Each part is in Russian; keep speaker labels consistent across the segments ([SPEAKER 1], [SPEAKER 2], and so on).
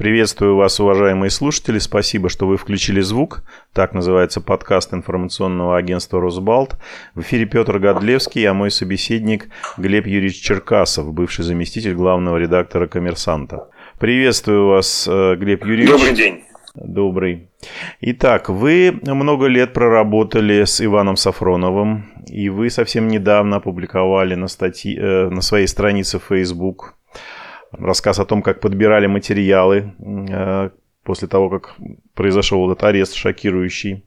[SPEAKER 1] Приветствую вас, уважаемые слушатели. Спасибо, что вы включили звук. Так называется подкаст информационного агентства «Росбалт». В эфире Петр Годлевский, а мой собеседник Глеб Юрьевич Черкасов, бывший заместитель главного редактора «Коммерсанта». Приветствую вас, э, Глеб Юрьевич.
[SPEAKER 2] Добрый день.
[SPEAKER 1] Добрый. Итак, вы много лет проработали с Иваном Сафроновым, и вы совсем недавно опубликовали на, статьи, э, на своей странице Facebook рассказ о том, как подбирали материалы э, после того, как произошел этот арест шокирующий.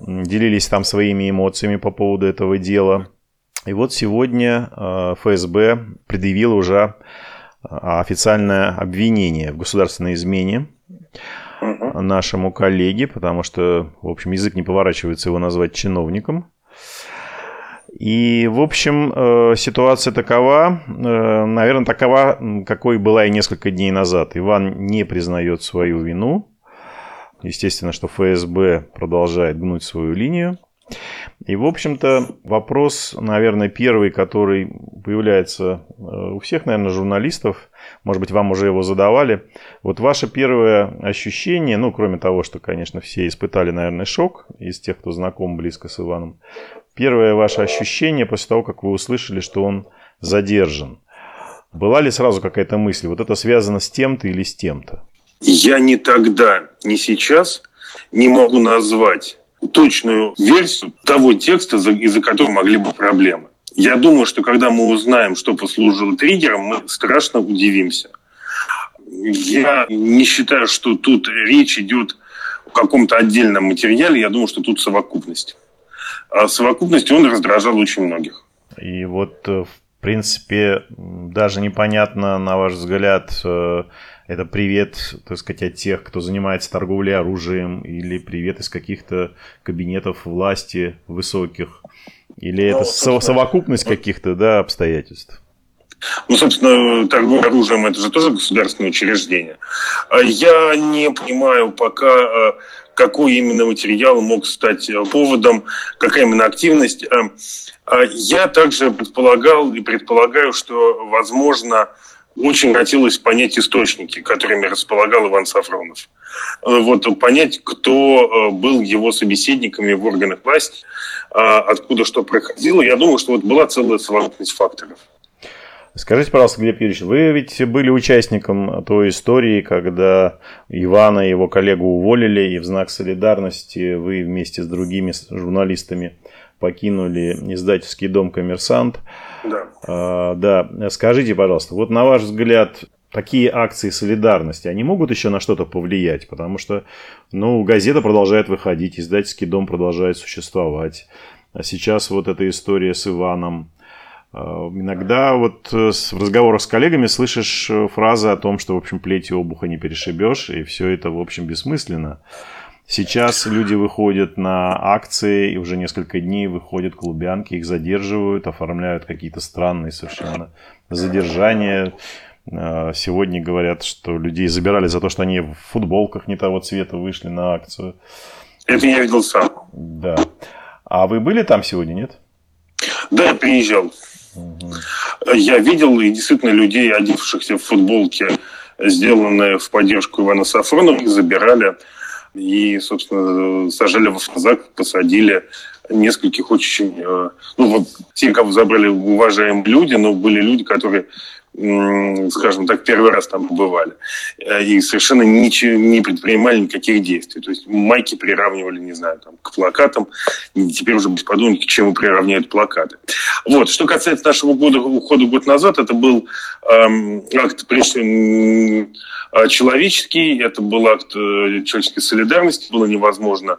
[SPEAKER 1] Делились там своими эмоциями по поводу этого дела. И вот сегодня э, ФСБ предъявил уже официальное обвинение в государственной измене нашему коллеге, потому что, в общем, язык не поворачивается его назвать чиновником. И, в общем, э, ситуация такова, э, наверное, такова, какой была и несколько дней назад. Иван не признает свою вину. Естественно, что ФСБ продолжает гнуть свою линию. И, в общем-то, вопрос, наверное, первый, который появляется э, у всех, наверное, журналистов, может быть, вам уже его задавали. Вот ваше первое ощущение, ну, кроме того, что, конечно, все испытали, наверное, шок из тех, кто знаком близко с Иваном. Первое ваше ощущение после того, как вы услышали, что он задержан. Была ли сразу какая-то мысль, вот это связано с тем-то или с тем-то?
[SPEAKER 2] Я ни тогда, ни сейчас не могу назвать точную версию того текста, из-за которого могли быть проблемы. Я думаю, что когда мы узнаем, что послужило триггером, мы страшно удивимся. Я не считаю, что тут речь идет о каком-то отдельном материале. Я думаю, что тут совокупность. А совокупность он раздражал очень многих.
[SPEAKER 1] И вот, э, в принципе, даже непонятно, на ваш взгляд, э, это привет, так сказать, от тех, кто занимается торговлей оружием, или привет из каких-то кабинетов власти высоких, или ну, это совокупность каких-то да, обстоятельств?
[SPEAKER 2] Ну, собственно, торговля оружием – это же тоже государственное учреждение. А я не понимаю пока, а, какой именно материал мог стать э, поводом, какая именно активность. Я также предполагал и предполагаю, что, возможно, очень хотелось понять источники, которыми располагал Иван Сафронов. Э, вот понять, кто э, был его собеседниками в органах власти, откуда что проходило. Я думаю, что вот была целая совокупность факторов.
[SPEAKER 1] Скажите, пожалуйста, Глеб Юрьевич, вы ведь были участником той истории, когда Ивана и его коллегу уволили, и в знак солидарности вы вместе с другими журналистами покинули издательский дом «Коммерсант».
[SPEAKER 2] Да.
[SPEAKER 1] А, да. Скажите, пожалуйста, вот на ваш взгляд, такие акции солидарности, они могут еще на что-то повлиять? Потому что, ну, газета продолжает выходить, издательский дом продолжает существовать. А сейчас вот эта история с Иваном. А, иногда вот э, в разговорах с коллегами слышишь э, фразы о том, что, в общем, плетью обуха не перешибешь, и все это, в общем, бессмысленно. Сейчас люди выходят на акции, и уже несколько дней выходят клубянки, их задерживают, оформляют какие-то странные совершенно задержания. Сегодня говорят, что людей забирали за то, что они в футболках не того цвета вышли на акцию.
[SPEAKER 2] Это я видел сам.
[SPEAKER 1] Да. А вы были там сегодня, нет?
[SPEAKER 2] Да, я приезжал. Я видел и действительно людей, одевшихся в футболке, сделанные в поддержку Ивана Сафронова, их забирали. И, собственно, сажали в автозак, посадили нескольких очень... Э, ну, вот те, кого забрали уважаемые люди, но были люди, которые скажем так, первый раз там побывали. Э, и совершенно ничего не предпринимали никаких действий. То есть майки приравнивали, не знаю, там, к плакатам. И теперь уже подумать, к чему приравняют плакаты. Вот. Что касается нашего года, ухода год назад, это был эм, акт, прежде всего, человеческий, это был акт э, человеческой солидарности. Было невозможно Э,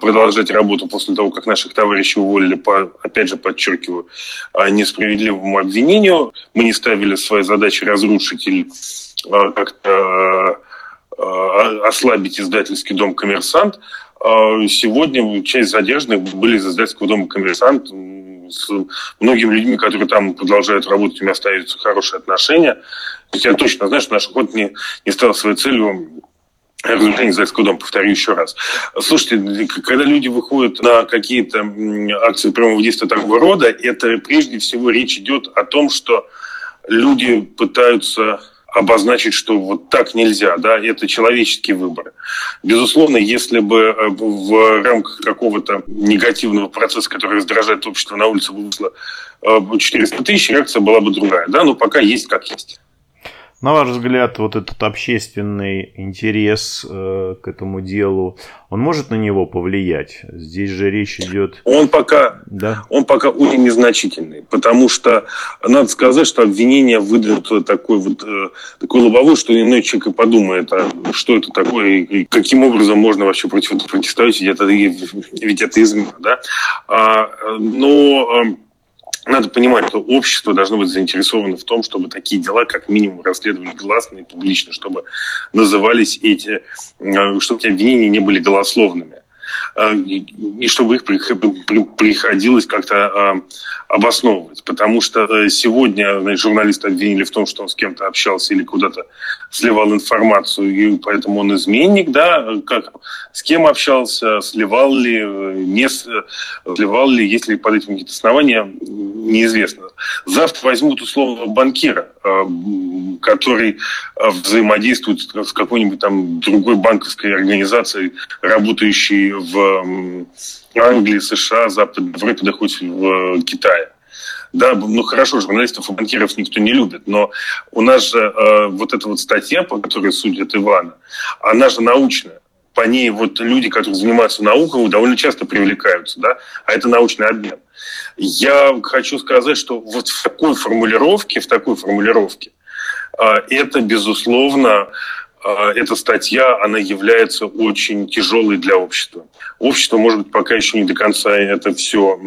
[SPEAKER 2] продолжать работу после того, как наших товарищей уволили по, опять же, подчеркиваю, несправедливому обвинению. Мы не ставили своей задачей разрушить или э, как-то э, ослабить издательский дом «Коммерсант». Сегодня часть задержанных были из издательского дома «Коммерсант». С многими людьми, которые там продолжают работать, у меня остаются хорошие отношения. Я точно знаю, что наш ход не, не стал своей целью разрушение Зайского дома, повторю еще раз. Слушайте, когда люди выходят на какие-то акции прямого действия такого рода, это прежде всего речь идет о том, что люди пытаются обозначить, что вот так нельзя, да, это человеческий выбор. Безусловно, если бы э, в рамках какого-то негативного процесса, который раздражает общество на улице, вышло 400 тысяч, реакция была бы другая, да, но пока есть как есть.
[SPEAKER 1] На ваш взгляд, вот этот общественный интерес э, к этому делу, он может на него повлиять? Здесь же речь идет...
[SPEAKER 2] Он пока, да? он пока очень незначительный, потому что надо сказать, что обвинение выдвинуто такой вот э, такой лобовой, что иной человек и подумает, а что это такое и каким образом можно вообще против этого противостоять, ведь это, ведь это измена, да? А, но э, надо понимать, что общество должно быть заинтересовано в том, чтобы такие дела как минимум расследовали гласно и публично, чтобы назывались эти, э, чтобы эти обвинения не были голословными. Э, и чтобы их приходилось как-то э, обосновывать. Потому что э, сегодня значит, журналиста обвинили в том, что он с кем-то общался или куда-то сливал информацию, и поэтому он изменник, да, как, с кем общался, сливал ли, не сливал ли, есть ли под этим какие-то основания, неизвестно. Завтра возьмут условного банкира, который взаимодействует с какой-нибудь там другой банковской организацией, работающей в Англии, США, Западной Европе, да хоть в Китае. Да, ну хорошо, журналистов и банкиров никто не любит, но у нас же э, вот эта вот статья, по которой судят Ивана, она же научная. По ней вот люди, которые занимаются наукой, довольно часто привлекаются, да, а это научный обмен. Я хочу сказать, что вот в такой формулировке, в такой формулировке, э, это, безусловно, а, эта статья, она является очень тяжелой для общества. Общество, может быть, пока еще не до конца это все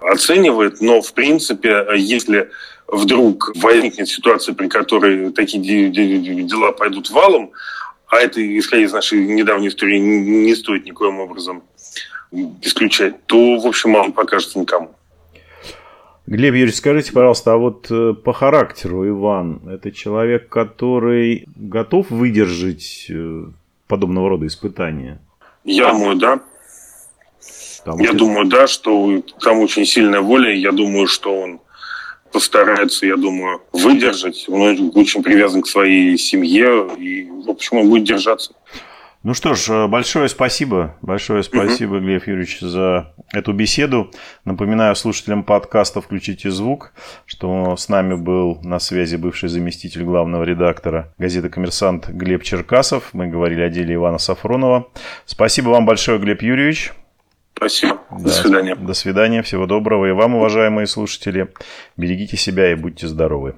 [SPEAKER 2] оценивает, но, в принципе, если вдруг возникнет ситуация, при которой такие дела пойдут валом, а это, исходя из нашей недавней истории, не стоит никоим образом исключать, то, в общем, мало покажется никому.
[SPEAKER 1] Глеб Юрьевич, скажите, пожалуйста, а вот э, по характеру Иван, это человек, который готов выдержать э, подобного рода испытания?
[SPEAKER 2] Я думаю, да. Там я думаю, да, что там очень сильная воля. Я думаю, что он постарается, я думаю, выдержать. Он очень привязан к своей семье, и, в общем, он будет держаться.
[SPEAKER 1] Ну что ж, э, большое спасибо. Большое спасибо, угу. Глеб Юрьевич, за эту беседу. Напоминаю слушателям подкаста «Включите звук», что с нами был на связи бывший заместитель главного редактора газеты «Коммерсант» Глеб Черкасов. Мы говорили о деле Ивана Сафронова. Спасибо вам большое, Глеб Юрьевич.
[SPEAKER 2] Спасибо. Да. До свидания.
[SPEAKER 1] До свидания. Всего доброго. И вам, уважаемые слушатели, берегите себя и будьте здоровы.